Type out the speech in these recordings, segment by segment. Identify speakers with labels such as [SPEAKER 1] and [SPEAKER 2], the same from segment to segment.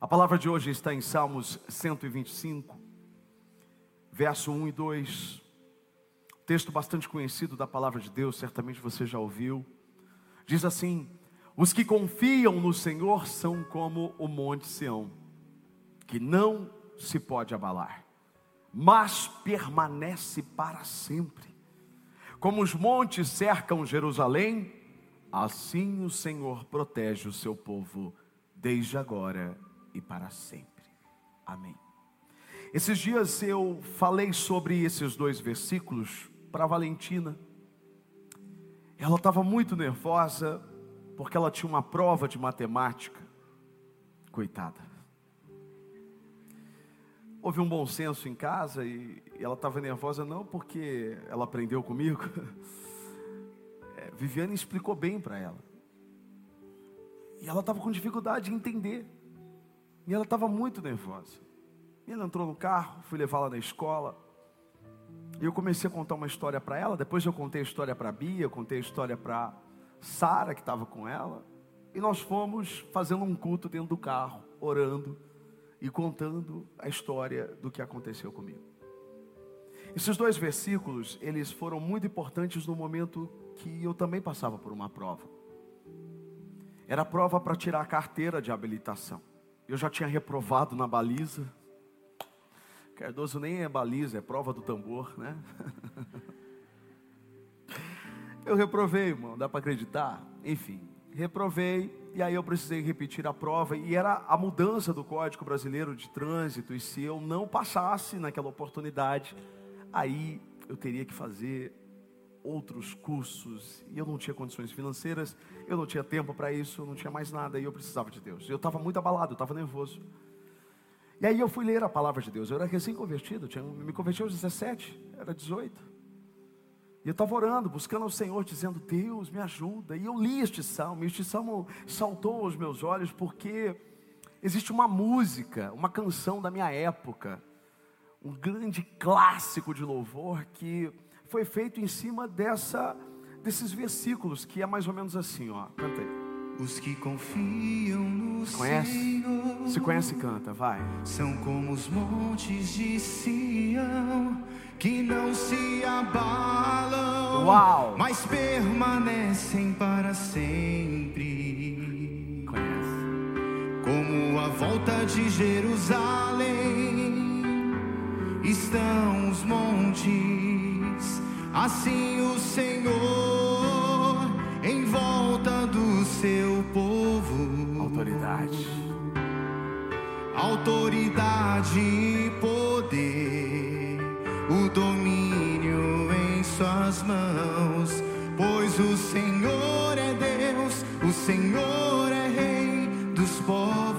[SPEAKER 1] A palavra de hoje está em Salmos 125, verso 1 e 2. Texto bastante conhecido da palavra de Deus, certamente você já ouviu. Diz assim: Os que confiam no Senhor são como o monte Sião, que não se pode abalar, mas permanece para sempre. Como os montes cercam Jerusalém, assim o Senhor protege o seu povo desde agora e para sempre. Amém. Esses dias eu falei sobre esses dois versículos para Valentina. Ela estava muito nervosa porque ela tinha uma prova de matemática. Coitada. Houve um bom senso em casa e ela estava nervosa não porque ela aprendeu comigo. É, Viviane explicou bem para ela. E ela estava com dificuldade de entender. E ela estava muito nervosa. E ela entrou no carro, fui levá-la na escola. E eu comecei a contar uma história para ela. Depois eu contei a história para a Bia, eu contei a história para Sara, que estava com ela. E nós fomos fazendo um culto dentro do carro, orando e contando a história do que aconteceu comigo. Esses dois versículos, eles foram muito importantes no momento que eu também passava por uma prova. Era prova para tirar a carteira de habilitação. Eu já tinha reprovado na baliza. Cardoso nem é baliza, é prova do tambor, né? Eu reprovei, irmão, dá para acreditar? Enfim, reprovei e aí eu precisei repetir a prova e era a mudança do Código Brasileiro de Trânsito e se eu não passasse naquela oportunidade, aí eu teria que fazer outros cursos e eu não tinha condições financeiras, eu não tinha tempo para isso, eu não tinha mais nada e eu precisava de Deus. Eu estava muito abalado, eu estava nervoso. E aí eu fui ler a palavra de Deus. Eu era recém-convertido, tinha, me converti aos 17, era 18. E eu estava orando, buscando ao Senhor, dizendo: Deus, me ajuda. E eu li este salmo, e este salmo saltou aos meus olhos, porque existe uma música, uma canção da minha época, um grande clássico de louvor que foi feito em cima dessa, desses versículos, que é mais ou menos assim, ó. Canta aí.
[SPEAKER 2] Os que confiam no
[SPEAKER 1] Conhece?
[SPEAKER 2] Senhor
[SPEAKER 1] Se conhece, canta, vai.
[SPEAKER 2] são como os montes de Sião que não se abalam,
[SPEAKER 1] Uau!
[SPEAKER 2] mas permanecem para sempre.
[SPEAKER 1] Conhece.
[SPEAKER 2] Como a volta de Jerusalém estão os montes, assim o Senhor em volta do seu povo.
[SPEAKER 1] Autoridade.
[SPEAKER 2] Autoridade e poder, o domínio em suas mãos, pois o Senhor é Deus, o Senhor é Rei dos povos.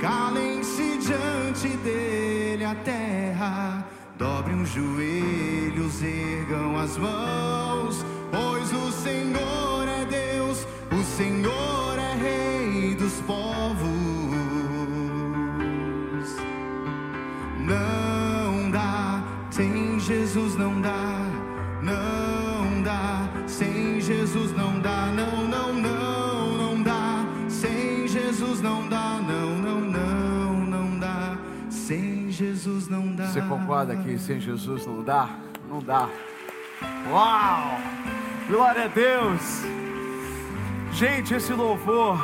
[SPEAKER 2] Calem-se diante dele a terra, dobrem os joelhos, ergam as mãos, pois o Senhor é Deus, o Senhor é Rei dos povos.
[SPEAKER 1] Você concorda que sem Jesus não dá? Não dá. Uau! Glória a Deus! Gente, esse louvor,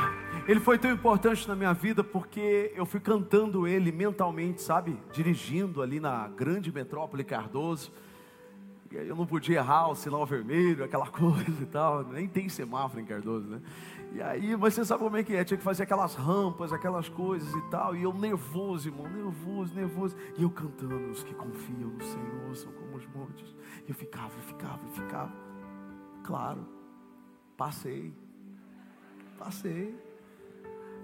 [SPEAKER 1] ele foi tão importante na minha vida porque eu fui cantando ele mentalmente, sabe? Dirigindo ali na grande metrópole Cardoso. E aí eu não podia errar o sinal vermelho, aquela coisa e tal. Nem tem semáforo em Cardoso, né? E aí, mas você sabe como é que é? Tinha que fazer aquelas rampas, aquelas coisas e tal. E eu nervoso, irmão, nervoso, nervoso. E eu cantando, os que confiam no Senhor são como os montes. E eu ficava, eu ficava, eu ficava. Claro, passei. Passei.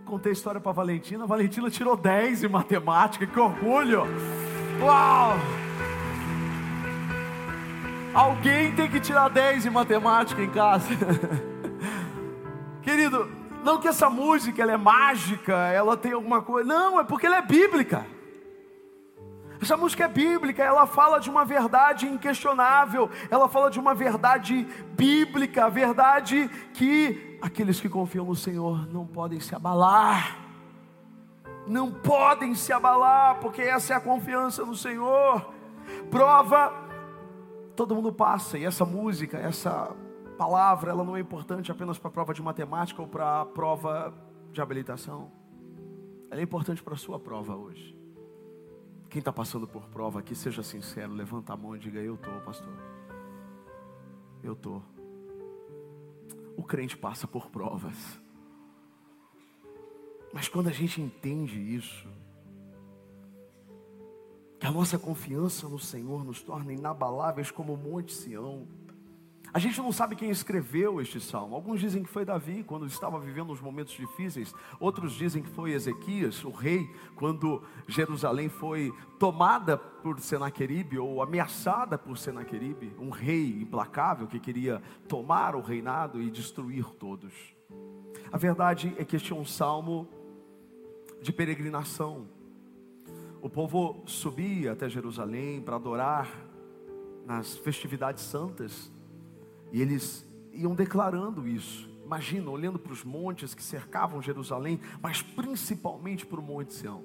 [SPEAKER 1] Contei a história para Valentina. Valentina tirou 10 em matemática. Que orgulho! Uau! Alguém tem que tirar 10 em matemática em casa. Querido, não que essa música ela é mágica, ela tem alguma coisa. Não, é porque ela é bíblica. Essa música é bíblica, ela fala de uma verdade inquestionável, ela fala de uma verdade bíblica, verdade que aqueles que confiam no Senhor não podem se abalar. Não podem se abalar, porque essa é a confiança no Senhor. Prova, todo mundo passa, e essa música, essa palavra, ela não é importante apenas para a prova de matemática ou para a prova de habilitação. Ela é importante para a sua prova hoje. Quem está passando por prova aqui, seja sincero, levanta a mão e diga: Eu estou, pastor. Eu estou. O crente passa por provas. Mas quando a gente entende isso, que a nossa confiança no Senhor nos torna inabaláveis como o Monte Sião, a gente não sabe quem escreveu este salmo. Alguns dizem que foi Davi, quando estava vivendo os momentos difíceis. Outros dizem que foi Ezequias, o rei, quando Jerusalém foi tomada por Senaqueribe ou ameaçada por Senaqueribe, um rei implacável que queria tomar o reinado e destruir todos. A verdade é que este é um salmo de peregrinação. O povo subia até Jerusalém para adorar nas festividades santas e eles iam declarando isso. Imagina, olhando para os montes que cercavam Jerusalém, mas principalmente para o Monte Sião.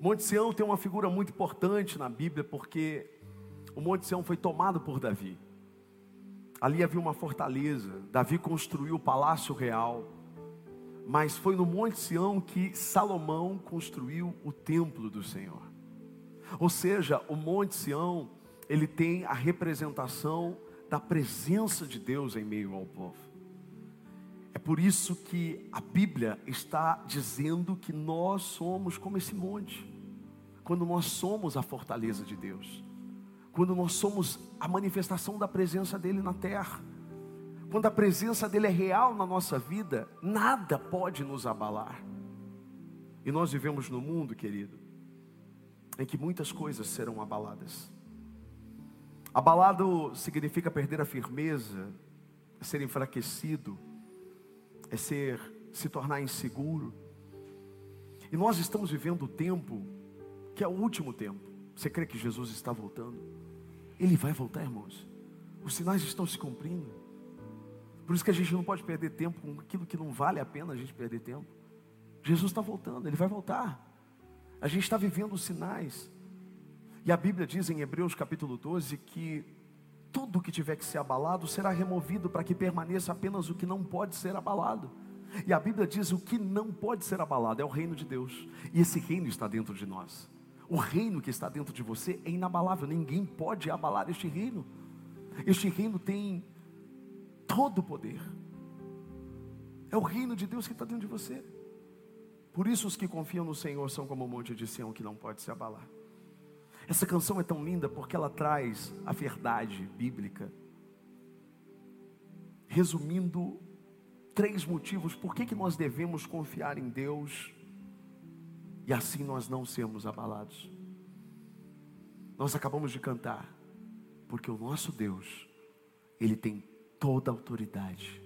[SPEAKER 1] Monte Sião tem uma figura muito importante na Bíblia, porque o Monte Sião foi tomado por Davi. Ali havia uma fortaleza, Davi construiu o palácio real, mas foi no Monte Sião que Salomão construiu o templo do Senhor. Ou seja, o Monte Sião, ele tem a representação da presença de Deus em meio ao povo. É por isso que a Bíblia está dizendo que nós somos como esse monte, quando nós somos a fortaleza de Deus, quando nós somos a manifestação da presença dEle na terra, quando a presença dEle é real na nossa vida, nada pode nos abalar. E nós vivemos no mundo, querido, em que muitas coisas serão abaladas. Abalado significa perder a firmeza, é ser enfraquecido, é ser se tornar inseguro. E nós estamos vivendo o tempo que é o último tempo. Você crê que Jesus está voltando? Ele vai voltar, irmãos. Os sinais estão se cumprindo. Por isso que a gente não pode perder tempo com aquilo que não vale a pena a gente perder tempo. Jesus está voltando, ele vai voltar. A gente está vivendo os sinais. E a Bíblia diz em Hebreus capítulo 12 que tudo que tiver que ser abalado será removido para que permaneça apenas o que não pode ser abalado. E a Bíblia diz o que não pode ser abalado é o reino de Deus. E esse reino está dentro de nós. O reino que está dentro de você é inabalável, ninguém pode abalar este reino. Este reino tem todo o poder. É o reino de Deus que está dentro de você. Por isso os que confiam no Senhor são como o monte de Sião que não pode se abalar. Essa canção é tão linda porque ela traz a verdade bíblica. Resumindo, três motivos por que, que nós devemos confiar em Deus e assim nós não sermos abalados. Nós acabamos de cantar, porque o nosso Deus, Ele tem toda a autoridade,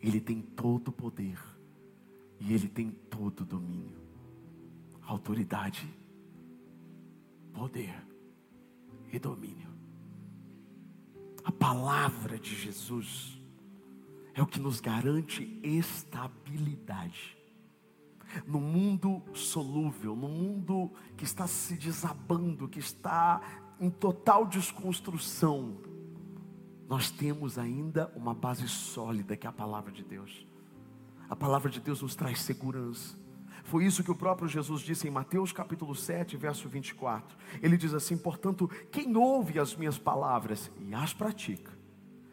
[SPEAKER 1] Ele tem todo o poder e Ele tem todo o domínio. Autoridade poder e domínio. A palavra de Jesus é o que nos garante estabilidade. No mundo solúvel, no mundo que está se desabando, que está em total desconstrução, nós temos ainda uma base sólida que é a palavra de Deus. A palavra de Deus nos traz segurança. Foi isso que o próprio Jesus disse em Mateus capítulo 7, verso 24. Ele diz assim: Portanto, quem ouve as minhas palavras e as pratica,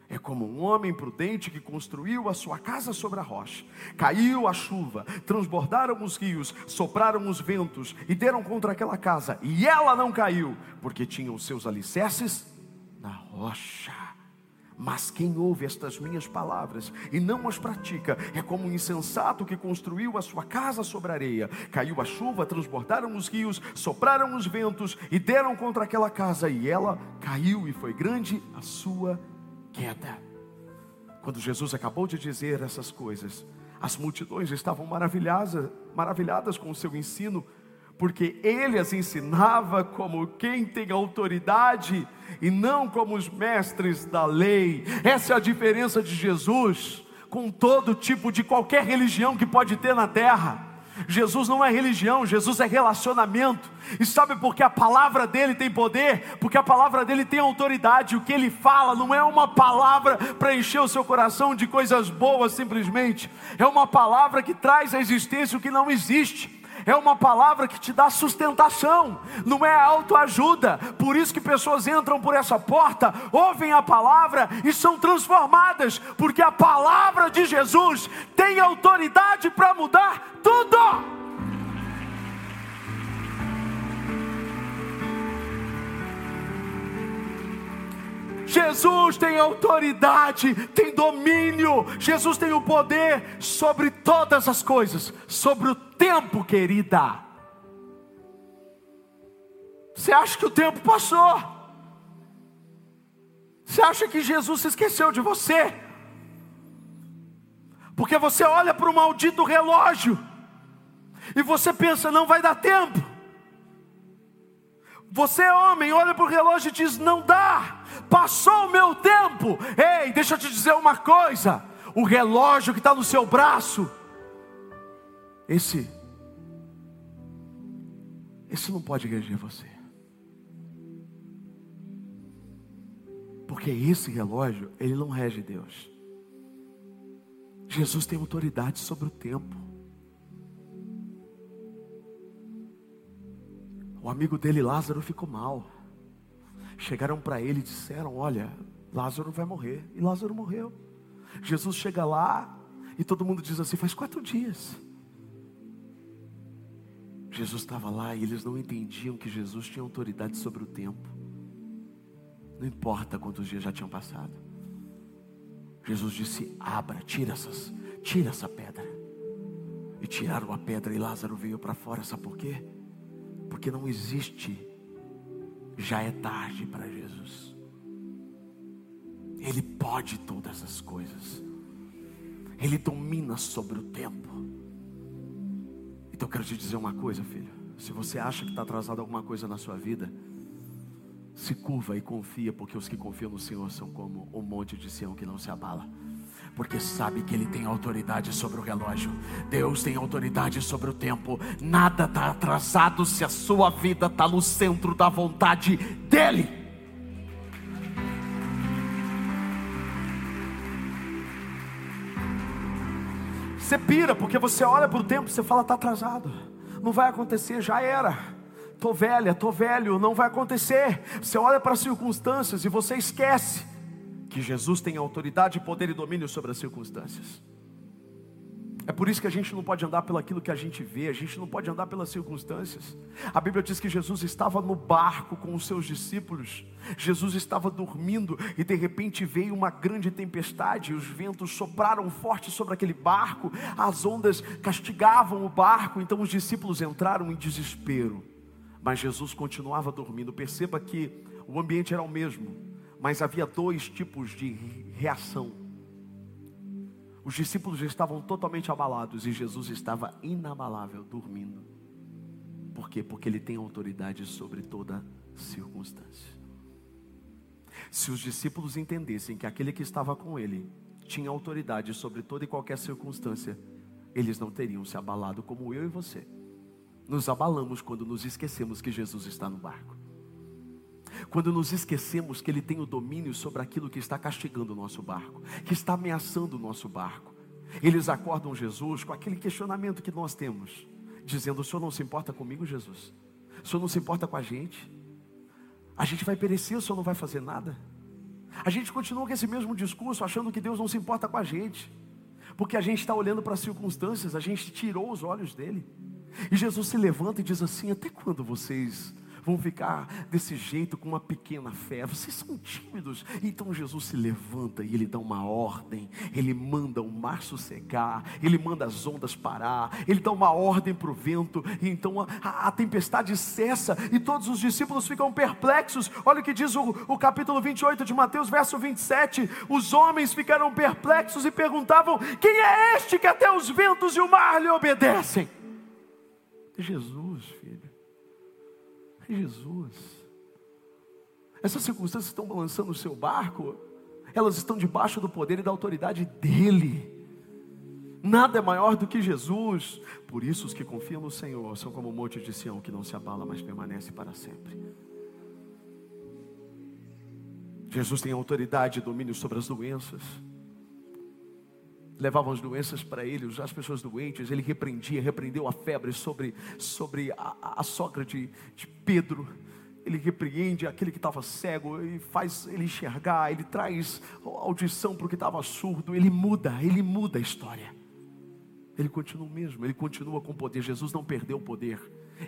[SPEAKER 1] é como um homem prudente que construiu a sua casa sobre a rocha. Caiu a chuva, transbordaram os rios, sopraram os ventos e deram contra aquela casa, e ela não caiu, porque tinha os seus alicerces na rocha. Mas quem ouve estas minhas palavras e não as pratica é como um insensato que construiu a sua casa sobre areia. Caiu a chuva, transbordaram os rios, sopraram os ventos e deram contra aquela casa, e ela caiu, e foi grande a sua queda. Quando Jesus acabou de dizer essas coisas, as multidões estavam maravilhadas, maravilhadas com o seu ensino porque ele as ensinava como quem tem autoridade e não como os mestres da lei. Essa é a diferença de Jesus com todo tipo de qualquer religião que pode ter na terra. Jesus não é religião, Jesus é relacionamento. E sabe por que a palavra dele tem poder? Porque a palavra dele tem autoridade. O que ele fala não é uma palavra para encher o seu coração de coisas boas simplesmente. É uma palavra que traz à existência o que não existe é uma palavra que te dá sustentação, não é autoajuda. Por isso que pessoas entram por essa porta, ouvem a palavra e são transformadas, porque a palavra de Jesus tem autoridade para mudar tudo. Jesus tem autoridade, tem domínio, Jesus tem o poder sobre todas as coisas, sobre o tempo, querida. Você acha que o tempo passou? Você acha que Jesus se esqueceu de você? Porque você olha para o maldito relógio e você pensa, não vai dar tempo. Você, homem, olha para o relógio e diz: não dá passou o meu tempo. Ei, deixa eu te dizer uma coisa: o relógio que está no seu braço, esse, esse não pode reger você. Porque esse relógio, ele não rege Deus. Jesus tem autoridade sobre o tempo. O amigo dele, Lázaro, ficou mal chegaram para ele e disseram: Olha, Lázaro vai morrer. E Lázaro morreu. Jesus chega lá e todo mundo diz assim: Faz quatro dias. Jesus estava lá e eles não entendiam que Jesus tinha autoridade sobre o tempo. Não importa quantos dias já tinham passado. Jesus disse: Abra, tira essas, tira essa pedra. E tiraram a pedra e Lázaro veio para fora. Sabe por quê? Porque não existe já é tarde para Jesus. Ele pode todas as coisas. Ele domina sobre o tempo. Então eu quero te dizer uma coisa, filho. Se você acha que está atrasado alguma coisa na sua vida, se curva e confia, porque os que confiam no Senhor são como o monte de Sião que não se abala porque sabe que Ele tem autoridade sobre o relógio, Deus tem autoridade sobre o tempo, nada está atrasado se a sua vida está no centro da vontade dEle. Você pira, porque você olha para o tempo e você fala, está atrasado, não vai acontecer, já era. Estou velha, estou velho, não vai acontecer. Você olha para as circunstâncias e você esquece que Jesus tem autoridade, poder e domínio sobre as circunstâncias. É por isso que a gente não pode andar pelo aquilo que a gente vê, a gente não pode andar pelas circunstâncias. A Bíblia diz que Jesus estava no barco com os seus discípulos, Jesus estava dormindo e de repente veio uma grande tempestade, os ventos sopraram forte sobre aquele barco, as ondas castigavam o barco, então os discípulos entraram em desespero. Mas Jesus continuava dormindo. Perceba que o ambiente era o mesmo, mas havia dois tipos de reação. Os discípulos estavam totalmente abalados e Jesus estava inabalável, dormindo. Por quê? Porque ele tem autoridade sobre toda circunstância. Se os discípulos entendessem que aquele que estava com ele tinha autoridade sobre toda e qualquer circunstância, eles não teriam se abalado como eu e você. Nos abalamos quando nos esquecemos que Jesus está no barco quando nos esquecemos que Ele tem o domínio sobre aquilo que está castigando o nosso barco, que está ameaçando o nosso barco. Eles acordam Jesus com aquele questionamento que nós temos, dizendo: O Senhor não se importa comigo, Jesus? O Senhor não se importa com a gente? A gente vai perecer, o Senhor não vai fazer nada? A gente continua com esse mesmo discurso, achando que Deus não se importa com a gente, porque a gente está olhando para as circunstâncias, a gente tirou os olhos dele. E Jesus se levanta e diz assim: Até quando vocês vão ficar desse jeito com uma pequena fé. Vocês são tímidos. Então Jesus se levanta e ele dá uma ordem. Ele manda o mar sossegar, ele manda as ondas parar, ele dá uma ordem para o vento, e então a, a, a, tempestade cessa e todos os discípulos ficam perplexos. Olha o que diz o, o capítulo 28 de Mateus, verso 27. Os homens ficaram perplexos e perguntavam: Quem é este que até os ventos e o mar lhe obedecem? Jesus, filho. Jesus. Essas circunstâncias estão balançando o seu barco, elas estão debaixo do poder e da autoridade dEle. Nada é maior do que Jesus. Por isso, os que confiam no Senhor são como o monte de Sião que não se abala, mas permanece para sempre. Jesus tem autoridade e domínio sobre as doenças. Levavam as doenças para ele, as pessoas doentes, ele repreendia, repreendeu a febre sobre, sobre a, a sogra de, de Pedro ele repreende aquele que estava cego e faz ele enxergar, ele traz audição para o que estava surdo, ele muda, ele muda a história. Ele continua o mesmo, ele continua com poder. Jesus não perdeu o poder.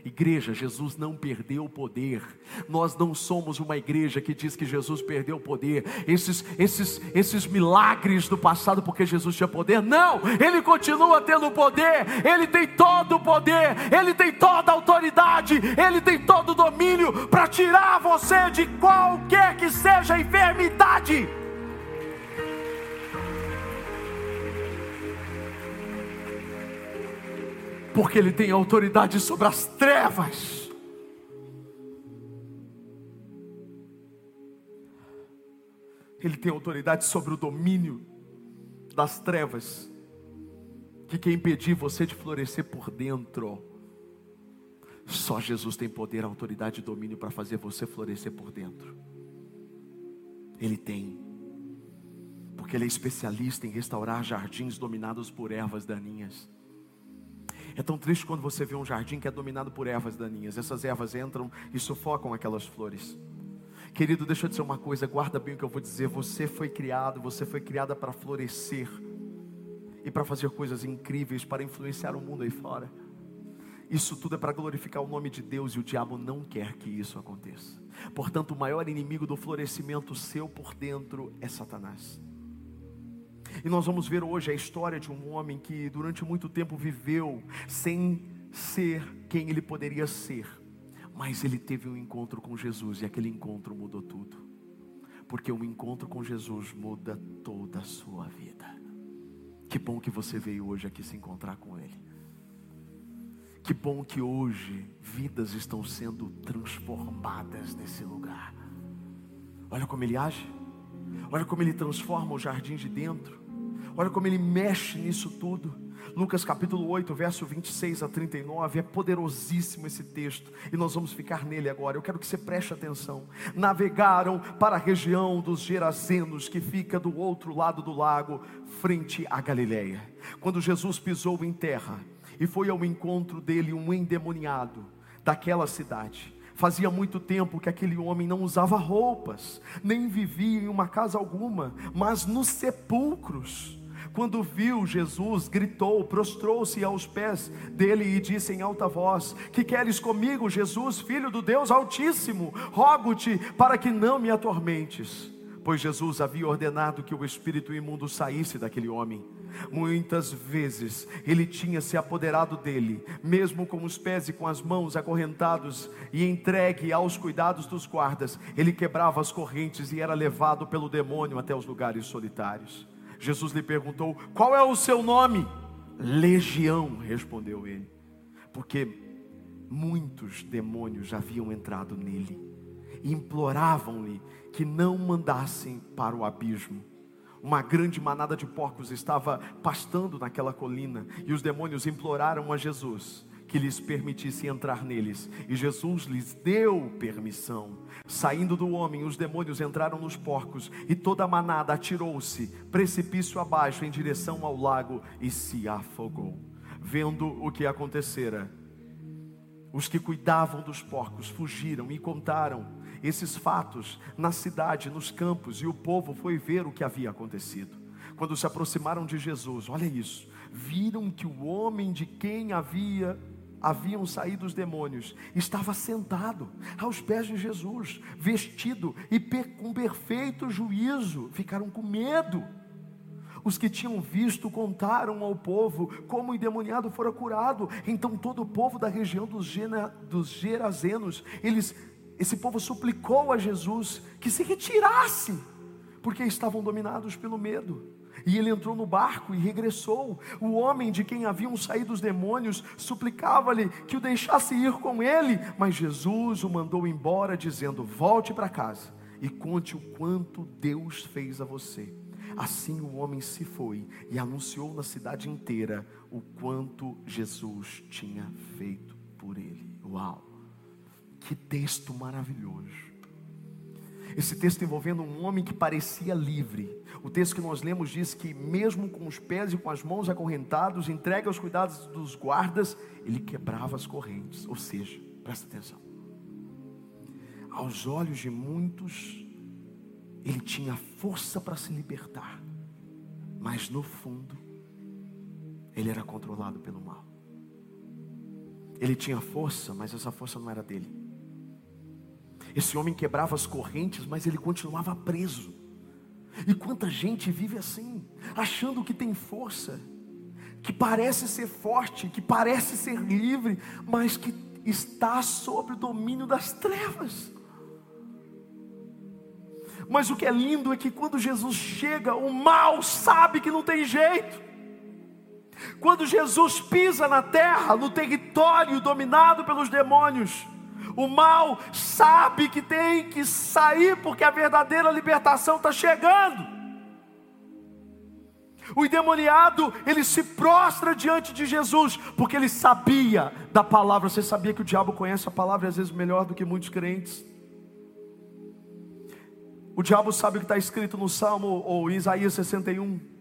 [SPEAKER 1] Igreja, Jesus não perdeu o poder. Nós não somos uma igreja que diz que Jesus perdeu o poder. Esses, esses, esses milagres do passado porque Jesus tinha poder. Não, ele continua tendo poder. Ele tem todo o poder. Ele tem toda a autoridade. Ele tem todo o domínio para tirar você de qualquer que seja a enfermidade. Porque Ele tem autoridade sobre as trevas. Ele tem autoridade sobre o domínio das trevas, que quer impedir você de florescer por dentro. Só Jesus tem poder, autoridade e domínio para fazer você florescer por dentro. Ele tem, porque Ele é especialista em restaurar jardins dominados por ervas daninhas. É tão triste quando você vê um jardim que é dominado por ervas daninhas. Essas ervas entram e sufocam aquelas flores. Querido, deixa eu dizer uma coisa, guarda bem o que eu vou dizer. Você foi criado, você foi criada para florescer e para fazer coisas incríveis, para influenciar o mundo aí fora. Isso tudo é para glorificar o nome de Deus e o diabo não quer que isso aconteça. Portanto, o maior inimigo do florescimento seu por dentro é Satanás. E nós vamos ver hoje a história de um homem que durante muito tempo viveu sem ser quem ele poderia ser, mas ele teve um encontro com Jesus e aquele encontro mudou tudo, porque um encontro com Jesus muda toda a sua vida. Que bom que você veio hoje aqui se encontrar com Ele. Que bom que hoje vidas estão sendo transformadas nesse lugar. Olha como Ele age, olha como Ele transforma o jardim de dentro. Olha como ele mexe nisso tudo. Lucas capítulo 8, verso 26 a 39, é poderosíssimo esse texto, e nós vamos ficar nele agora. Eu quero que você preste atenção. Navegaram para a região dos Gerazenos, que fica do outro lado do lago, frente à Galileia. Quando Jesus pisou em terra, e foi ao encontro dele um endemoniado daquela cidade. Fazia muito tempo que aquele homem não usava roupas, nem vivia em uma casa alguma, mas nos sepulcros. Quando viu Jesus, gritou, prostrou-se aos pés dele e disse em alta voz: Que queres comigo, Jesus, filho do Deus Altíssimo? Rogo-te para que não me atormentes. Pois Jesus havia ordenado que o espírito imundo saísse daquele homem. Muitas vezes ele tinha se apoderado dele, mesmo com os pés e com as mãos acorrentados e entregue aos cuidados dos guardas, ele quebrava as correntes e era levado pelo demônio até os lugares solitários. Jesus lhe perguntou: Qual é o seu nome? Legião, respondeu ele, porque muitos demônios haviam entrado nele e imploravam-lhe que não mandassem para o abismo. Uma grande manada de porcos estava pastando naquela colina e os demônios imploraram a Jesus que lhes permitisse entrar neles. E Jesus lhes deu permissão. Saindo do homem, os demônios entraram nos porcos, e toda a manada atirou-se, precipício abaixo, em direção ao lago, e se afogou. Vendo o que acontecera, os que cuidavam dos porcos fugiram e contaram esses fatos na cidade, nos campos, e o povo foi ver o que havia acontecido. Quando se aproximaram de Jesus, olha isso, viram que o homem de quem havia haviam saído os demônios, estava sentado aos pés de Jesus, vestido e com perfeito juízo, ficaram com medo. Os que tinham visto contaram ao povo como o endemoniado fora curado. Então todo o povo da região dos, Gena, dos Gerazenos, eles, esse povo suplicou a Jesus que se retirasse, porque estavam dominados pelo medo. E ele entrou no barco e regressou. O homem de quem haviam saído os demônios suplicava-lhe que o deixasse ir com ele, mas Jesus o mandou embora, dizendo: Volte para casa e conte o quanto Deus fez a você. Assim o homem se foi e anunciou na cidade inteira o quanto Jesus tinha feito por ele. Uau! Que texto maravilhoso. Esse texto envolvendo um homem que parecia livre. O texto que nós lemos diz que, mesmo com os pés e com as mãos acorrentados, entregue aos cuidados dos guardas, ele quebrava as correntes. Ou seja, presta atenção. Aos olhos de muitos, ele tinha força para se libertar, mas no fundo, ele era controlado pelo mal. Ele tinha força, mas essa força não era dele. Esse homem quebrava as correntes, mas ele continuava preso. E quanta gente vive assim, achando que tem força, que parece ser forte, que parece ser livre, mas que está sob o domínio das trevas. Mas o que é lindo é que quando Jesus chega, o mal sabe que não tem jeito. Quando Jesus pisa na terra, no território dominado pelos demônios, o mal sabe que tem que sair porque a verdadeira libertação está chegando. O endemoniado, ele se prostra diante de Jesus, porque ele sabia da palavra. Você sabia que o diabo conhece a palavra às vezes melhor do que muitos crentes? O diabo sabe o que está escrito no Salmo ou Isaías 61.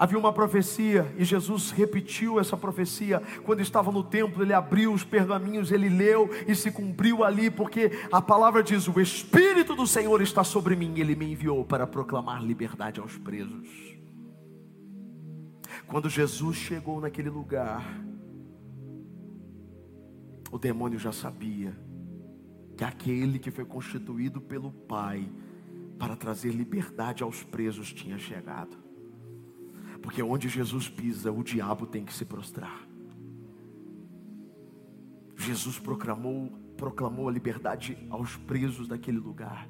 [SPEAKER 1] Havia uma profecia e Jesus repetiu essa profecia quando estava no templo. Ele abriu os pergaminhos, ele leu e se cumpriu ali, porque a palavra diz: O Espírito do Senhor está sobre mim, ele me enviou para proclamar liberdade aos presos. Quando Jesus chegou naquele lugar, o demônio já sabia que aquele que foi constituído pelo Pai para trazer liberdade aos presos tinha chegado. Porque onde Jesus pisa, o diabo tem que se prostrar. Jesus proclamou, proclamou a liberdade aos presos daquele lugar.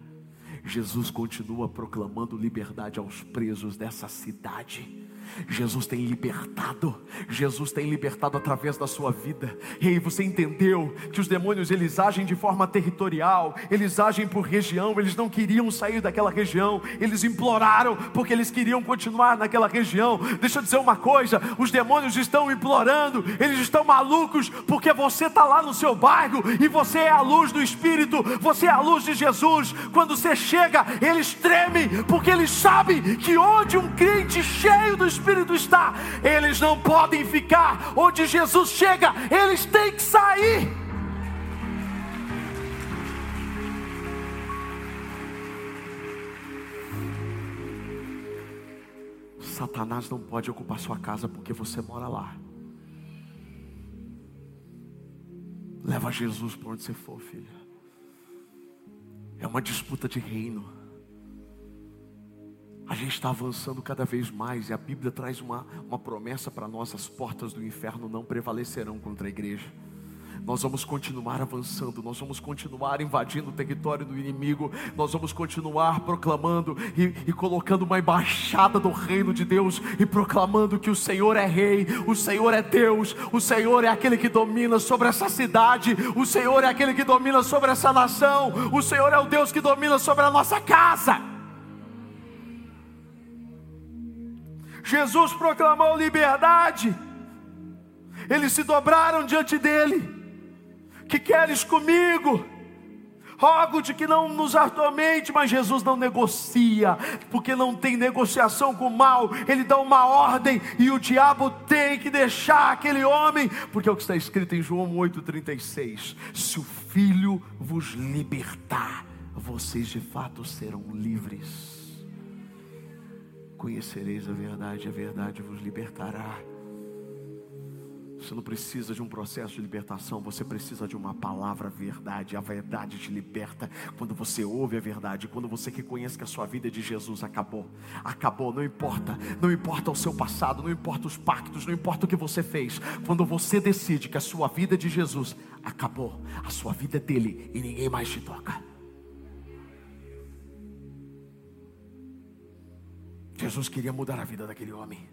[SPEAKER 1] Jesus continua proclamando liberdade aos presos dessa cidade. Jesus tem libertado, Jesus tem libertado através da sua vida. E aí você entendeu que os demônios eles agem de forma territorial, eles agem por região, eles não queriam sair daquela região, eles imploraram porque eles queriam continuar naquela região. Deixa eu dizer uma coisa: os demônios estão implorando, eles estão malucos porque você está lá no seu bairro e você é a luz do Espírito, você é a luz de Jesus. Quando você chega, eles tremem porque eles sabem que onde um crente cheio do Espírito Espírito está, eles não podem ficar. Onde Jesus chega, eles têm que sair. Satanás não pode ocupar sua casa porque você mora lá. Leva Jesus para onde você for, filho. É uma disputa de reino. A gente está avançando cada vez mais e a Bíblia traz uma, uma promessa para nós: as portas do inferno não prevalecerão contra a igreja. Nós vamos continuar avançando, nós vamos continuar invadindo o território do inimigo, nós vamos continuar proclamando e, e, colocando uma embaixada do reino de Deus e proclamando que o Senhor é Rei, o Senhor é Deus, o Senhor é aquele que domina sobre essa cidade, o Senhor é aquele que domina sobre essa nação, o Senhor é o Deus que domina sobre a nossa casa. Jesus proclamou liberdade, eles se dobraram diante dele. Que queres comigo? Rogo-te que não nos atormente, mas Jesus não negocia, porque não tem negociação com o mal, ele dá uma ordem e o diabo tem que deixar aquele homem, porque é o que está escrito em João 8,36: se o filho vos libertar, vocês de fato serão livres. Conhecereis a verdade, a verdade vos libertará. Você não precisa de um processo de libertação, você precisa de uma palavra verdade. A verdade te liberta quando você ouve a verdade, quando você reconhece que a sua vida é de Jesus acabou. Acabou, não importa, não importa o seu passado, não importa os pactos, não importa o que você fez. Quando você decide que a sua vida é de Jesus, acabou. A sua vida é dele e ninguém mais te toca. Jesus queria mudar a vida daquele homem,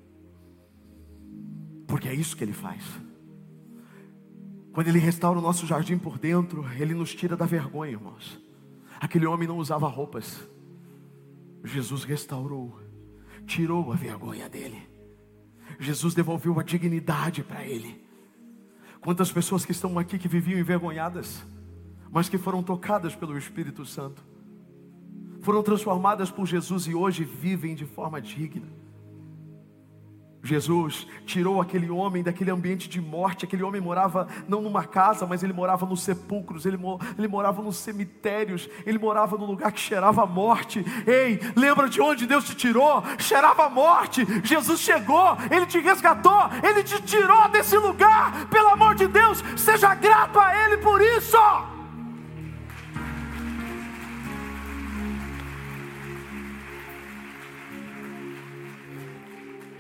[SPEAKER 1] porque é isso que ele faz. Quando ele restaura o nosso jardim por dentro, ele nos tira da vergonha, irmãos. Aquele homem não usava roupas, Jesus restaurou. tirou a vergonha dele. Jesus devolveu a dignidade para ele. Quantas pessoas que estão aqui que viviam envergonhadas, mas que foram tocadas pelo Espírito Santo, foram transformadas por Jesus e hoje vivem de forma digna. Jesus tirou aquele homem daquele ambiente de morte. Aquele homem morava não numa casa, mas ele morava nos sepulcros, ele, ele morava nos cemitérios, ele morava num lugar que cheirava morte. Ei, lembra de onde Deus te tirou? Cheirava morte. Jesus chegou, ele te resgatou, ele te tirou desse lugar. Pelo amor de Deus, seja grato a Ele por isso.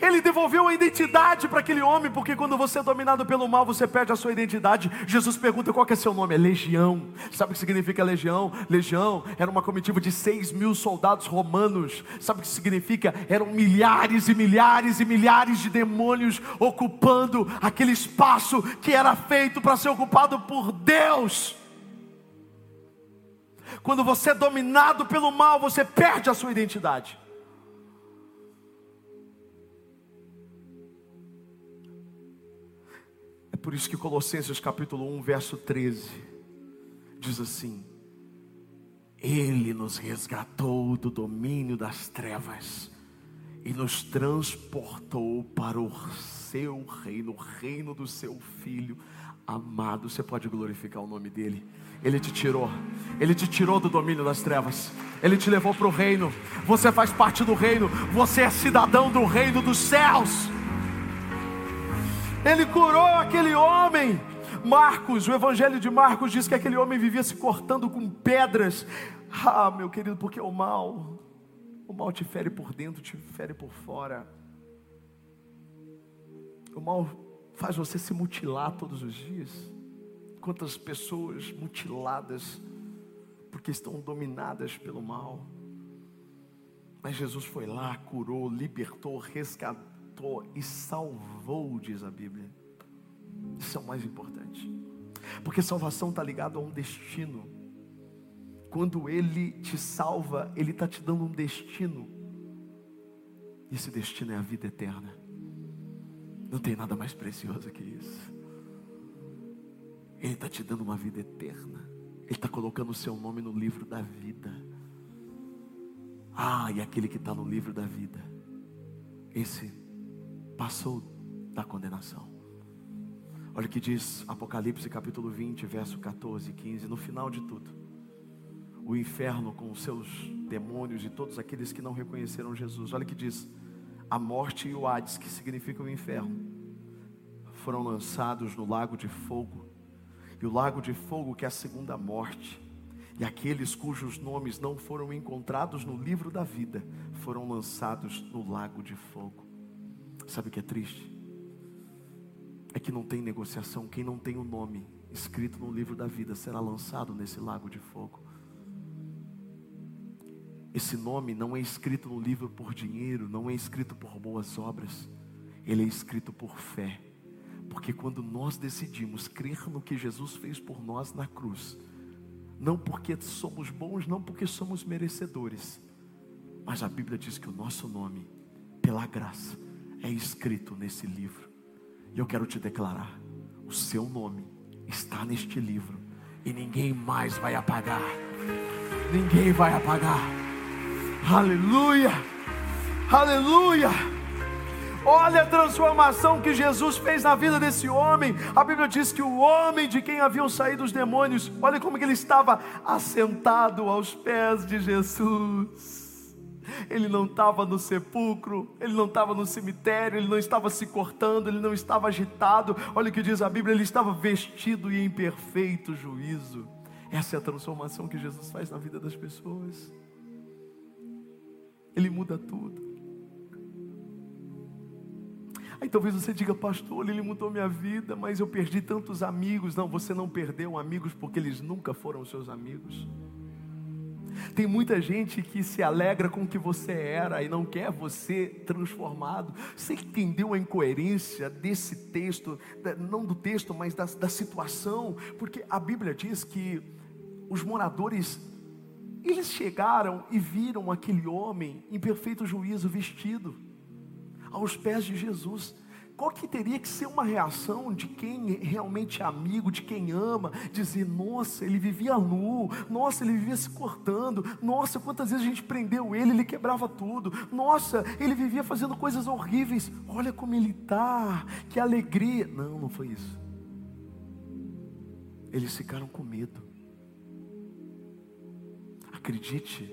[SPEAKER 1] Ele devolveu a identidade para aquele homem, porque quando você é dominado pelo mal, você perde a sua identidade. Jesus pergunta qual é seu nome? É legião. Sabe o que significa legião? Legião era uma comitiva de seis mil soldados romanos. Sabe o que significa? Eram milhares e milhares e milhares de demônios ocupando aquele espaço que era feito para ser ocupado por Deus. Quando você é dominado pelo mal, você perde a sua identidade. Por isso que Colossenses capítulo 1, verso 13, diz assim: Ele nos resgatou do domínio das trevas e nos transportou para o seu reino, o reino do seu filho amado. Você pode glorificar o nome dele. Ele te tirou, ele te tirou do domínio das trevas, ele te levou para o reino. Você faz parte do reino, você é cidadão do reino dos céus. Ele curou aquele homem. Marcos, o Evangelho de Marcos diz que aquele homem vivia se cortando com pedras. Ah, meu querido, porque o mal, o mal te fere por dentro, te fere por fora. O mal faz você se mutilar todos os dias. Quantas pessoas mutiladas porque estão dominadas pelo mal. Mas Jesus foi lá, curou, libertou, resgatou resgatou e salvou, diz a Bíblia. Isso é o mais importante. Porque salvação está ligada a um destino. Quando Ele te salva, Ele está te dando um destino. E esse destino é a vida eterna. Não tem nada mais precioso que isso. Ele está te dando uma vida eterna. Ele está colocando o seu nome no livro da vida. Ah, e aquele que está no livro da vida, esse passou da condenação. Olha o que diz Apocalipse capítulo 20, verso 14 e 15, no final de tudo. O inferno com os seus demônios e todos aqueles que não reconheceram Jesus. Olha o que diz: a morte e o Hades, que significam o inferno, foram lançados no lago de fogo. E o lago de fogo, que é a segunda morte, e aqueles cujos nomes não foram encontrados no livro da vida, foram lançados no lago de fogo. Sabe o que é triste? É que não tem negociação. Quem não tem o nome escrito no livro da vida será lançado nesse lago de fogo. Esse nome não é escrito no livro por dinheiro, não é escrito por boas obras, ele é escrito por fé. Porque quando nós decidimos crer no que Jesus fez por nós na cruz, não porque somos bons, não porque somos merecedores, mas a Bíblia diz que o nosso nome, pela graça, é escrito nesse livro. E eu quero te declarar: o seu nome está neste livro e ninguém mais vai apagar. Ninguém vai apagar. Aleluia! Aleluia! Olha a transformação que Jesus fez na vida desse homem. A Bíblia diz que o homem de quem haviam saído os demônios, olha como ele estava assentado aos pés de Jesus ele não estava no sepulcro, ele não estava no cemitério, ele não estava se cortando, ele não estava agitado. Olha o que diz a Bíblia, ele estava vestido e em perfeito juízo. Essa é a transformação que Jesus faz na vida das pessoas. Ele muda tudo. Aí talvez você diga, pastor, ele mudou minha vida, mas eu perdi tantos amigos. Não, você não perdeu amigos porque eles nunca foram seus amigos. Tem muita gente que se alegra com o que você era e não quer você transformado. Você entendeu a incoerência desse texto, não do texto, mas da, da situação? Porque a Bíblia diz que os moradores Eles chegaram e viram aquele homem em perfeito juízo, vestido, aos pés de Jesus qual que teria que ser uma reação de quem realmente é amigo, de quem ama, dizer, nossa, ele vivia nu, nossa, ele vivia se cortando, nossa, quantas vezes a gente prendeu ele, ele quebrava tudo, nossa, ele vivia fazendo coisas horríveis, olha como ele está, que alegria. Não, não foi isso. Eles ficaram com medo. Acredite,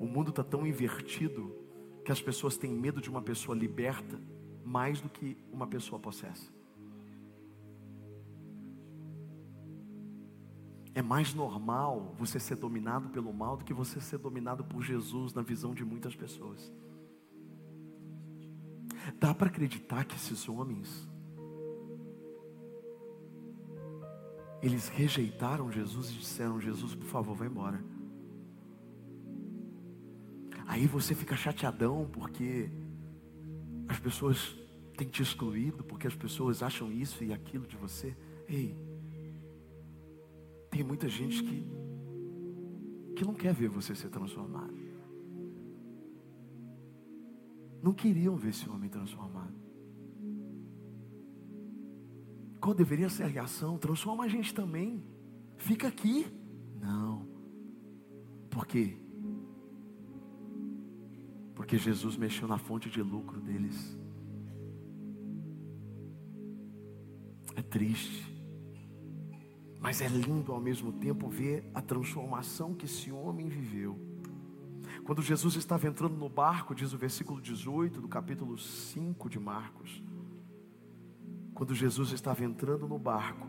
[SPEAKER 1] o mundo está tão invertido que as pessoas têm medo de uma pessoa liberta mais do que uma pessoa possessa. É mais normal você ser dominado pelo mal do que você ser dominado por Jesus na visão de muitas pessoas. Dá para acreditar que esses homens eles rejeitaram Jesus e disseram: Jesus, por favor, vai embora. Aí você fica chateadão porque as pessoas têm te excluído porque as pessoas acham isso e aquilo de você. Ei, tem muita gente que, que não quer ver você ser transformado. Não queriam ver esse homem transformado. Qual deveria ser a reação? Transforma a gente também. Fica aqui. Não. Por quê? Porque Jesus mexeu na fonte de lucro deles. É triste. Mas é lindo ao mesmo tempo ver a transformação que esse homem viveu. Quando Jesus estava entrando no barco, diz o versículo 18 do capítulo 5 de Marcos. Quando Jesus estava entrando no barco,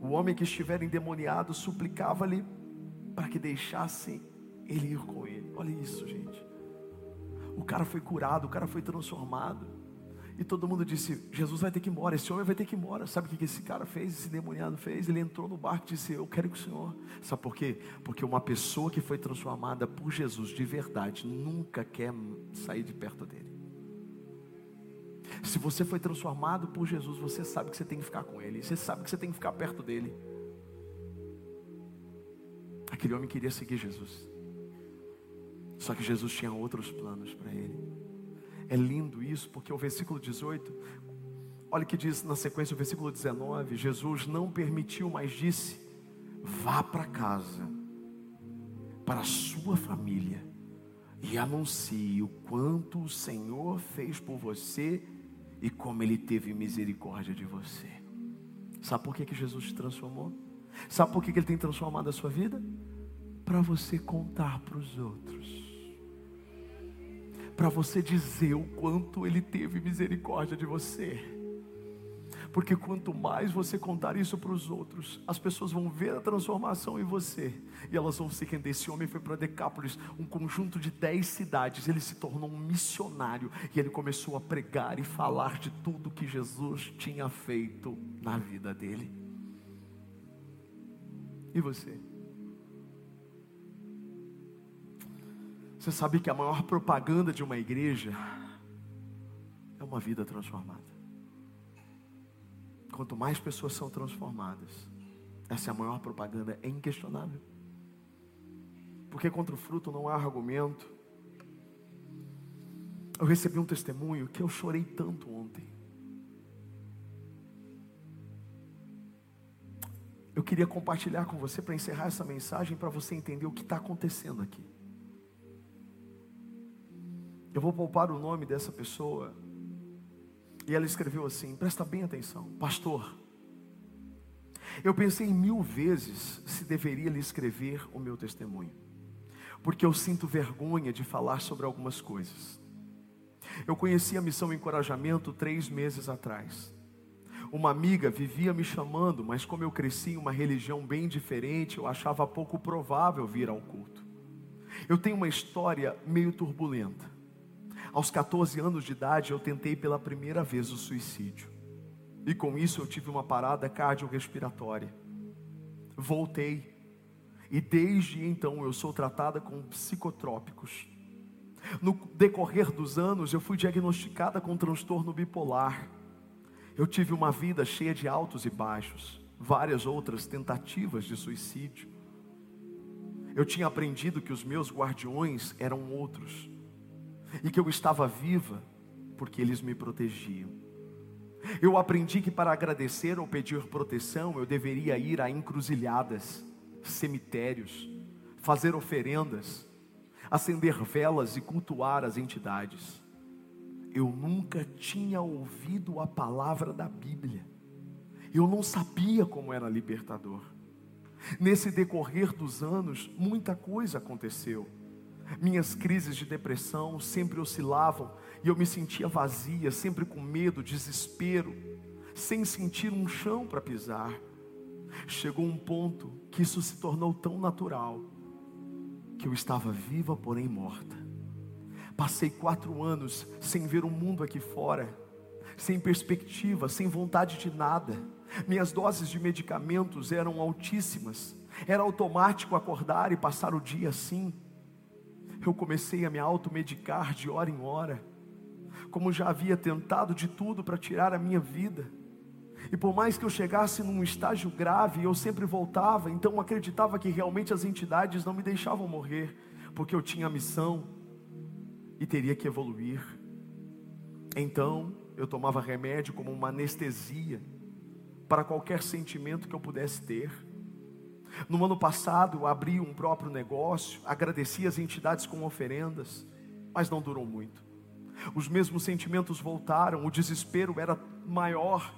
[SPEAKER 1] o homem que estivera endemoniado suplicava-lhe para que deixasse ele ir com ele. Olha isso, gente. O cara foi curado, o cara foi transformado. E todo mundo disse: Jesus vai ter que ir embora, esse homem vai ter que ir embora. Sabe o que esse cara fez, esse demoniado fez? Ele entrou no barco e disse: Eu quero que o Senhor. Sabe por quê? Porque uma pessoa que foi transformada por Jesus de verdade nunca quer sair de perto dele. Se você foi transformado por Jesus, você sabe que você tem que ficar com ele, você sabe que você tem que ficar perto dele. Aquele homem queria seguir Jesus. Só que Jesus tinha outros planos para ele. É lindo isso, porque o versículo 18, olha o que diz na sequência o versículo 19: Jesus não permitiu, mas disse: vá para casa, para a sua família, e anuncie o quanto o Senhor fez por você e como Ele teve misericórdia de você. Sabe por que, que Jesus te transformou? Sabe por que, que Ele tem transformado a sua vida? Para você contar para os outros para você dizer o quanto Ele teve misericórdia de você. Porque quanto mais você contar isso para os outros, as pessoas vão ver a transformação em você. E elas vão se render. Esse homem foi para Decápolis, um conjunto de dez cidades. Ele se tornou um missionário. E ele começou a pregar e falar de tudo que Jesus tinha feito na vida dele. E você? Você sabe que a maior propaganda de uma igreja é uma vida transformada. Quanto mais pessoas são transformadas, essa é a maior propaganda, é inquestionável. Porque contra o fruto não há argumento. Eu recebi um testemunho que eu chorei tanto ontem. Eu queria compartilhar com você para encerrar essa mensagem, para você entender o que está acontecendo aqui. Eu vou poupar o nome dessa pessoa. E ela escreveu assim: presta bem atenção, pastor. Eu pensei mil vezes se deveria lhe escrever o meu testemunho, porque eu sinto vergonha de falar sobre algumas coisas. Eu conheci a missão Encorajamento três meses atrás. Uma amiga vivia me chamando, mas como eu cresci em uma religião bem diferente, eu achava pouco provável vir ao culto. Eu tenho uma história meio turbulenta. Aos 14 anos de idade, eu tentei pela primeira vez o suicídio. E com isso eu tive uma parada cardiorrespiratória. Voltei. E desde então eu sou tratada com psicotrópicos. No decorrer dos anos, eu fui diagnosticada com transtorno bipolar. Eu tive uma vida cheia de altos e baixos, várias outras tentativas de suicídio. Eu tinha aprendido que os meus guardiões eram outros, e que eu estava viva porque eles me protegiam. Eu aprendi que para agradecer ou pedir proteção, eu deveria ir a encruzilhadas, cemitérios, fazer oferendas, acender velas e cultuar as entidades. Eu nunca tinha ouvido a palavra da Bíblia. Eu não sabia como era libertador. Nesse decorrer dos anos, muita coisa aconteceu. Minhas crises de depressão sempre oscilavam e eu me sentia vazia, sempre com medo, desespero, sem sentir um chão para pisar. Chegou um ponto que isso se tornou tão natural que eu estava viva, porém morta. Passei quatro anos sem ver o mundo aqui fora, sem perspectiva, sem vontade de nada. Minhas doses de medicamentos eram altíssimas. Era automático acordar e passar o dia assim. Eu comecei a me automedicar de hora em hora, como já havia tentado de tudo para tirar a minha vida. E por mais que eu chegasse num estágio grave, eu sempre voltava, então acreditava que realmente as entidades não me deixavam morrer, porque eu tinha missão e teria que evoluir. Então, eu tomava remédio como uma anestesia para qualquer sentimento que eu pudesse ter. No ano passado, eu abri um próprio negócio, agradeci as entidades com oferendas, mas não durou muito. Os mesmos sentimentos voltaram, o desespero era maior.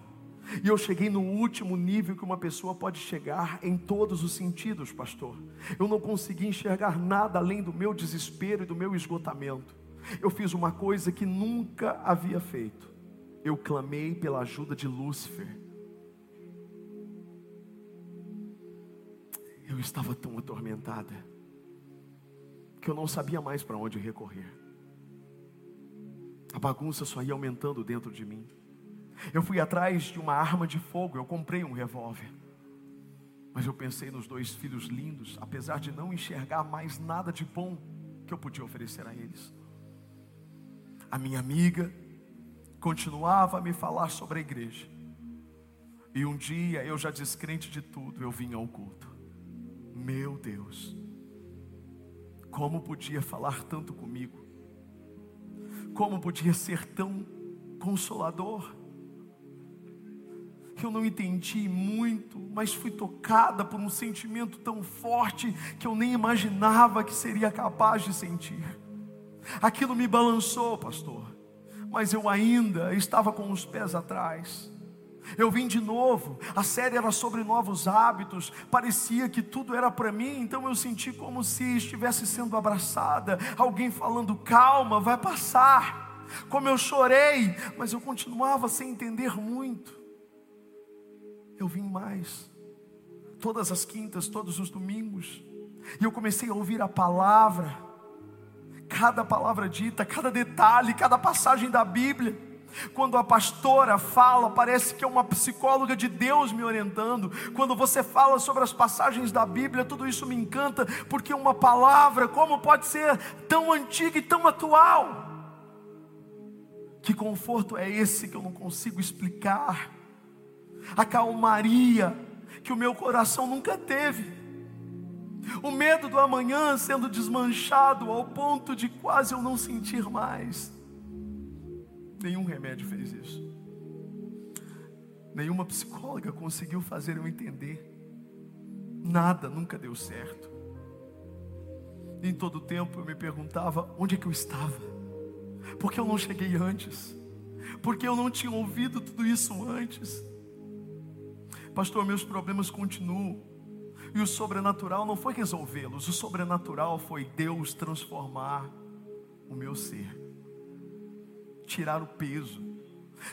[SPEAKER 1] E eu cheguei no último nível que uma pessoa pode chegar em todos os sentidos, pastor. Eu não consegui enxergar nada além do meu desespero e do meu esgotamento. Eu fiz uma coisa que nunca havia feito. Eu clamei pela ajuda de Lúcifer. Eu estava tão atormentada que eu não sabia mais para onde recorrer. A bagunça só ia aumentando dentro de mim. Eu fui atrás de uma arma de fogo, eu comprei um revólver. Mas eu pensei nos dois filhos lindos, apesar de não enxergar mais nada de bom que eu podia oferecer a eles. A minha amiga continuava a me falar sobre a igreja. E um dia, eu já descrente de tudo, eu vim ao culto. Meu Deus, como podia falar tanto comigo? Como podia ser tão consolador? eu não entendi muito, mas fui tocada por um sentimento tão forte que eu nem imaginava que seria capaz de sentir. Aquilo me balançou, pastor, mas eu ainda estava com os pés atrás. Eu vim de novo, a série era sobre novos hábitos, parecia que tudo era para mim, então eu senti como se estivesse sendo abraçada, alguém falando: calma, vai passar. Como eu chorei, mas eu continuava sem entender muito eu vim mais. Todas as quintas, todos os domingos. E eu comecei a ouvir a palavra. Cada palavra dita, cada detalhe, cada passagem da Bíblia. Quando a pastora fala, parece que é uma psicóloga de Deus me orientando. Quando você fala sobre as passagens da Bíblia, tudo isso me encanta, porque uma palavra, como pode ser tão antiga e tão atual? Que conforto é esse que eu não consigo explicar? a calmaria que o meu coração nunca teve. O medo do amanhã sendo desmanchado ao ponto de quase eu não sentir mais. Nenhum remédio fez isso. Nenhuma psicóloga conseguiu fazer eu entender. Nada nunca deu certo. Em todo tempo eu me perguntava onde é que eu estava. Por que eu não cheguei antes? Por que eu não tinha ouvido tudo isso antes? Pastor, meus problemas continuam. E o sobrenatural não foi resolvê-los, o sobrenatural foi Deus transformar o meu ser, tirar o peso,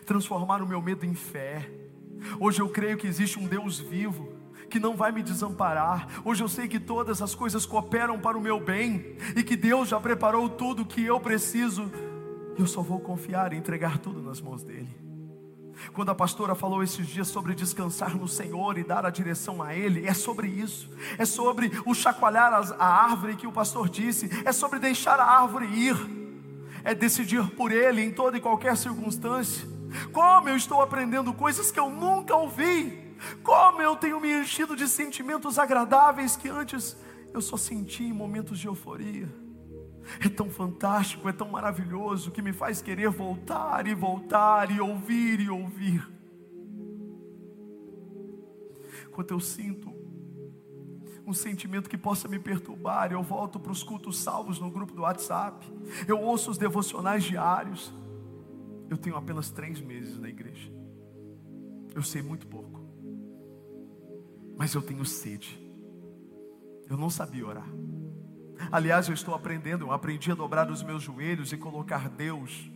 [SPEAKER 1] transformar o meu medo em fé. Hoje eu creio que existe um Deus vivo que não vai me desamparar. Hoje eu sei que todas as coisas cooperam para o meu bem e que Deus já preparou tudo o que eu preciso. Eu só vou confiar e entregar tudo nas mãos dele. Quando a pastora falou esses dias sobre descansar no Senhor e dar a direção a Ele, é sobre isso, é sobre o chacoalhar a árvore que o pastor disse, é sobre deixar a árvore ir, é decidir por Ele em toda e qualquer circunstância. Como eu estou aprendendo coisas que eu nunca ouvi, como eu tenho me enchido de sentimentos agradáveis que antes eu só senti em momentos de euforia. É tão fantástico, é tão maravilhoso que me faz querer voltar e voltar e ouvir e ouvir. Quando eu sinto um sentimento que possa me perturbar, eu volto para os cultos salvos no grupo do WhatsApp, eu ouço os devocionais diários. Eu tenho apenas três meses na igreja, eu sei muito pouco, mas eu tenho sede, eu não sabia orar. Aliás, eu estou aprendendo, eu aprendi a dobrar os meus joelhos e colocar Deus,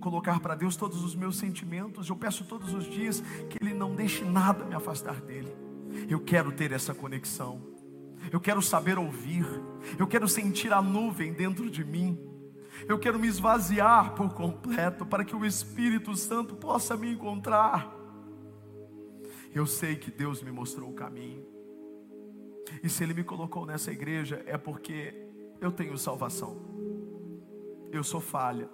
[SPEAKER 1] colocar para Deus todos os meus sentimentos. Eu peço todos os dias que Ele não deixe nada me afastar dele. Eu quero ter essa conexão. Eu quero saber ouvir. Eu quero sentir a nuvem dentro de mim. Eu quero me esvaziar por completo para que o Espírito Santo possa me encontrar. Eu sei que Deus me mostrou o caminho. E se Ele me colocou nessa igreja é porque eu tenho salvação. Eu sou falha.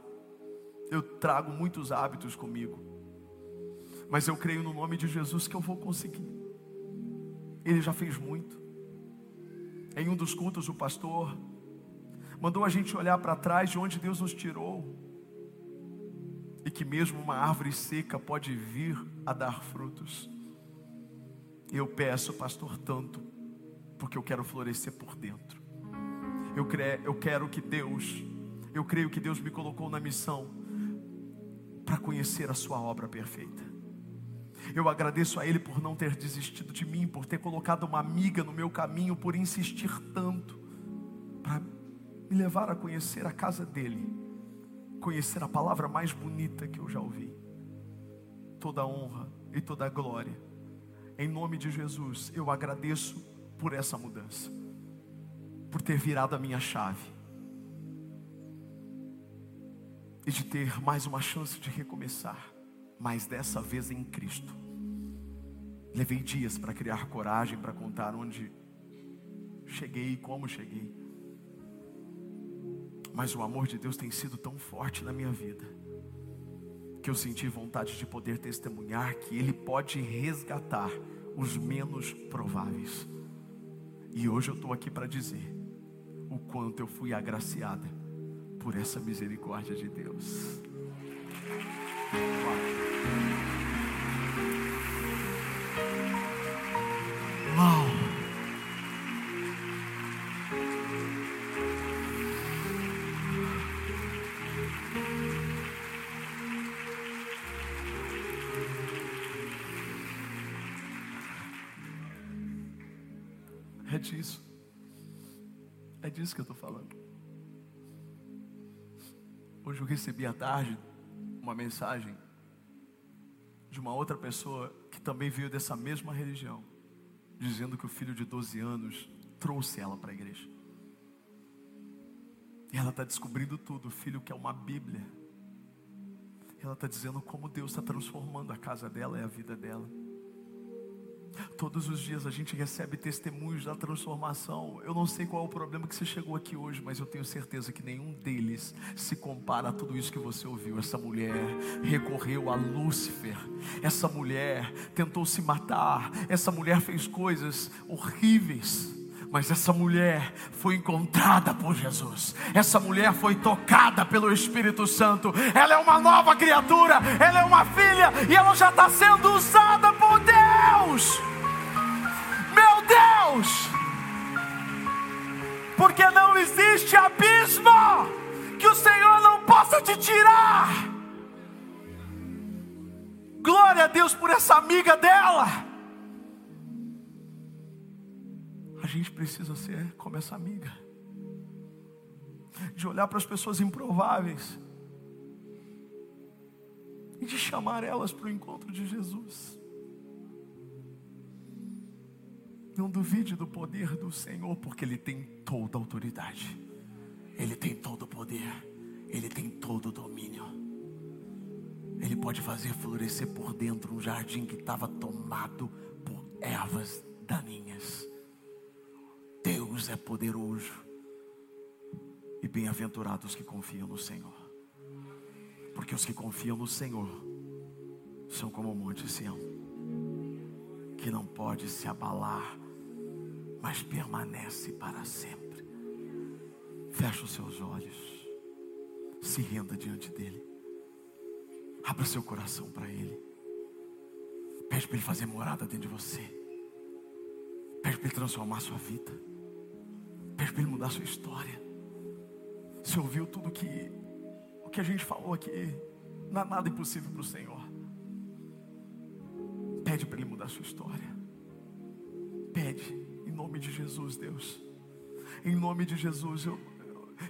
[SPEAKER 1] Eu trago muitos hábitos comigo. Mas eu creio no nome de Jesus que eu vou conseguir. Ele já fez muito. Em um dos cultos, o pastor mandou a gente olhar para trás de onde Deus nos tirou. E que mesmo uma árvore seca pode vir a dar frutos. Eu peço, pastor, tanto porque eu quero florescer por dentro. Eu, creio, eu quero que Deus, eu creio que Deus me colocou na missão para conhecer a Sua obra perfeita. Eu agradeço a Ele por não ter desistido de mim, por ter colocado uma amiga no meu caminho, por insistir tanto para me levar a conhecer a casa dele, conhecer a palavra mais bonita que eu já ouvi. Toda honra e toda glória. Em nome de Jesus, eu agradeço por essa mudança, por ter virado a minha chave e de ter mais uma chance de recomeçar, mas dessa vez em Cristo. Levei dias para criar coragem para contar onde cheguei e como cheguei. Mas o amor de Deus tem sido tão forte na minha vida que eu senti vontade de poder testemunhar que Ele pode resgatar os menos prováveis. E hoje eu estou aqui para dizer o quanto eu fui agraciada por essa misericórdia de Deus. É disso. É disso que eu estou falando. Hoje eu recebi à tarde uma mensagem de uma outra pessoa que também veio dessa mesma religião, dizendo que o filho de 12 anos trouxe ela para a igreja. E ela está descobrindo tudo, o filho que é uma Bíblia. Ela está dizendo como Deus está transformando a casa dela e a vida dela. Todos os dias a gente recebe testemunhos da transformação. Eu não sei qual é o problema que você chegou aqui hoje, mas eu tenho certeza que nenhum deles se compara a tudo isso que você ouviu. Essa mulher recorreu a Lúcifer. Essa mulher tentou se matar. Essa mulher fez coisas horríveis. Mas essa mulher foi encontrada por Jesus. Essa mulher foi tocada pelo Espírito Santo. Ela é uma nova criatura. Ela é uma filha. E ela já está sendo usada Deus. Meu Deus! Porque não existe abismo que o Senhor não possa te tirar. Glória a Deus por essa amiga dela. A gente precisa ser como essa amiga, de olhar para as pessoas improváveis e de chamar elas para o encontro de Jesus. Não duvide do poder do Senhor, porque Ele tem toda a autoridade, Ele tem todo o poder, Ele tem todo o domínio. Ele pode fazer florescer por dentro um jardim que estava tomado por ervas daninhas. Deus é poderoso. E bem-aventurados que confiam no Senhor. Porque os que confiam no Senhor são como o monte Sião, que não pode se abalar mas permanece para sempre. Feche os seus olhos, se renda diante dEle, abra seu coração para Ele, pede para Ele fazer morada dentro de você, pede para Ele transformar sua vida, pede para Ele mudar sua história. Você ouviu tudo que o que a gente falou aqui? Não há nada impossível para o Senhor. Pede para Ele mudar sua história. Pede, em nome de Jesus, Deus. Em nome de Jesus, eu,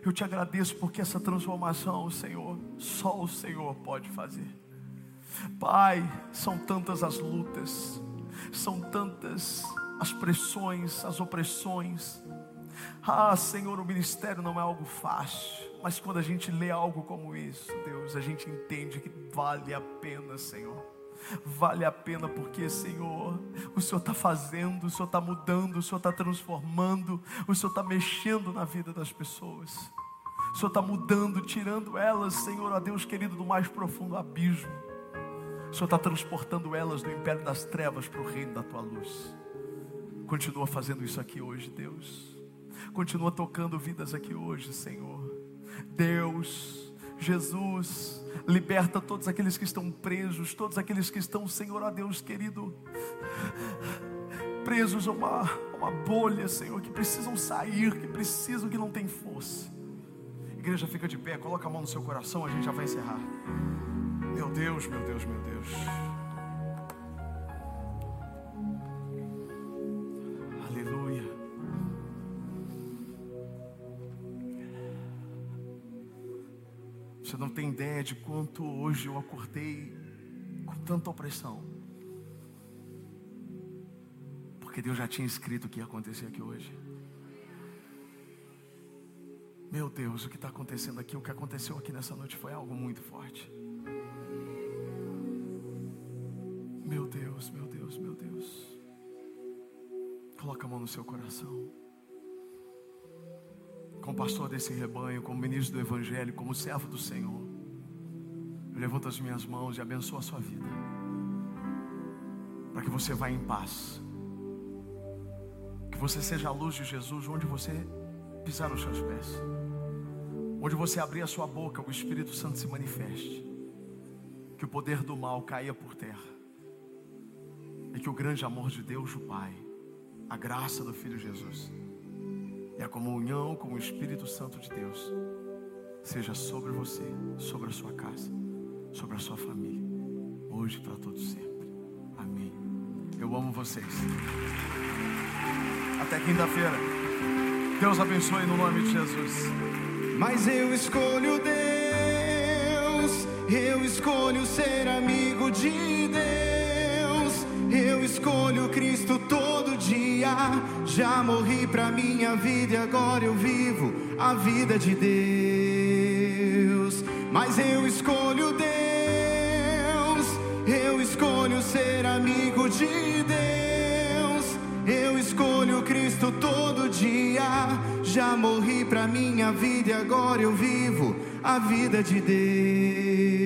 [SPEAKER 1] eu te agradeço porque essa transformação, Senhor, só o Senhor pode fazer. Pai, são tantas as lutas, são tantas as pressões, as opressões. Ah, Senhor, o ministério não é algo fácil, mas quando a gente lê algo como isso, Deus, a gente entende que vale a pena, Senhor vale a pena, porque, Senhor, o Senhor está fazendo, o Senhor está mudando, o Senhor está transformando, o Senhor está mexendo na vida das pessoas, o Senhor está mudando, tirando elas, Senhor, a Deus querido, do mais profundo abismo, o Senhor está transportando elas do império das trevas para o reino da tua luz. Continua fazendo isso aqui hoje, Deus. Continua tocando vidas aqui hoje, Senhor. Deus, Jesus, liberta todos aqueles que estão presos, todos aqueles que estão, Senhor, a Deus querido, presos a uma, uma bolha, Senhor, que precisam sair, que precisam, que não tem força. Igreja, fica de pé, coloca a mão no seu coração, a gente já vai encerrar. Meu Deus, meu Deus, meu Deus. Você não tem ideia de quanto hoje eu acordei com tanta opressão. Porque Deus já tinha escrito o que ia acontecer aqui hoje. Meu Deus, o que está acontecendo aqui, o que aconteceu aqui nessa noite foi algo muito forte. Meu Deus, meu Deus, meu Deus. Coloca a mão no seu coração como pastor desse rebanho, como ministro do Evangelho, como servo do Senhor, eu levanto as minhas mãos e abençoo a sua vida, para que você vá em paz, que você seja a luz de Jesus onde você pisar os seus pés, onde você abrir a sua boca, o Espírito Santo se manifeste, que o poder do mal caia por terra, e que o grande amor de Deus, o Pai, a graça do Filho Jesus, e a comunhão com o Espírito Santo de Deus seja sobre você, sobre a sua casa, sobre a sua família, hoje para todos sempre. Amém. Eu amo vocês. Até quinta-feira. Deus abençoe no nome de Jesus.
[SPEAKER 2] Mas eu escolho Deus, eu escolho ser amigo de Deus, eu escolho Cristo todo Já morri pra minha vida e agora eu vivo a vida de Deus. Mas eu escolho Deus, eu escolho ser amigo de Deus. Eu escolho Cristo todo dia. Já morri pra minha vida e agora eu vivo a vida de Deus.